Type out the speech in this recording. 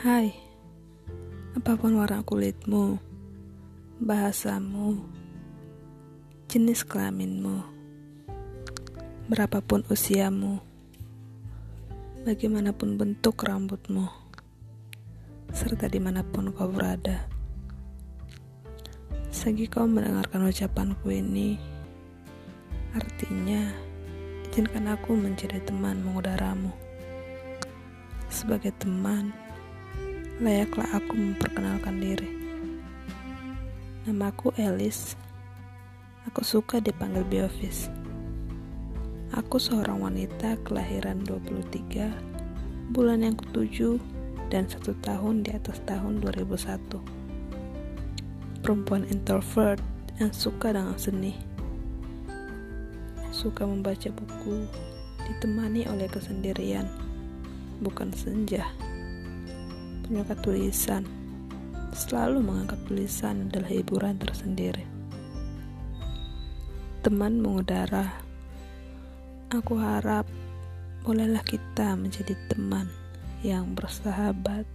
Hai, apa pun warna kulitmu, bahasamu, jenis kelaminmu, berapapun usiamu, bagaimanapun bentuk rambutmu, serta di mana pun kau berada. Segi kau mendengarkan ucapanku ini, artinya izinkan aku menjadi teman mengudaramu. Sebagai teman, layaklah aku memperkenalkan diri. Namaku Elis. Aku suka dipanggil Biofis. Aku seorang wanita kelahiran 23 bulan yang ketujuh dan satu tahun di atas tahun 2001. Perempuan introvert yang suka dengan seni. Suka membaca buku ditemani oleh kesendirian, bukan senja penyuka tulisan selalu menganggap tulisan adalah hiburan tersendiri. Teman mengudara, aku harap bolehlah kita menjadi teman yang bersahabat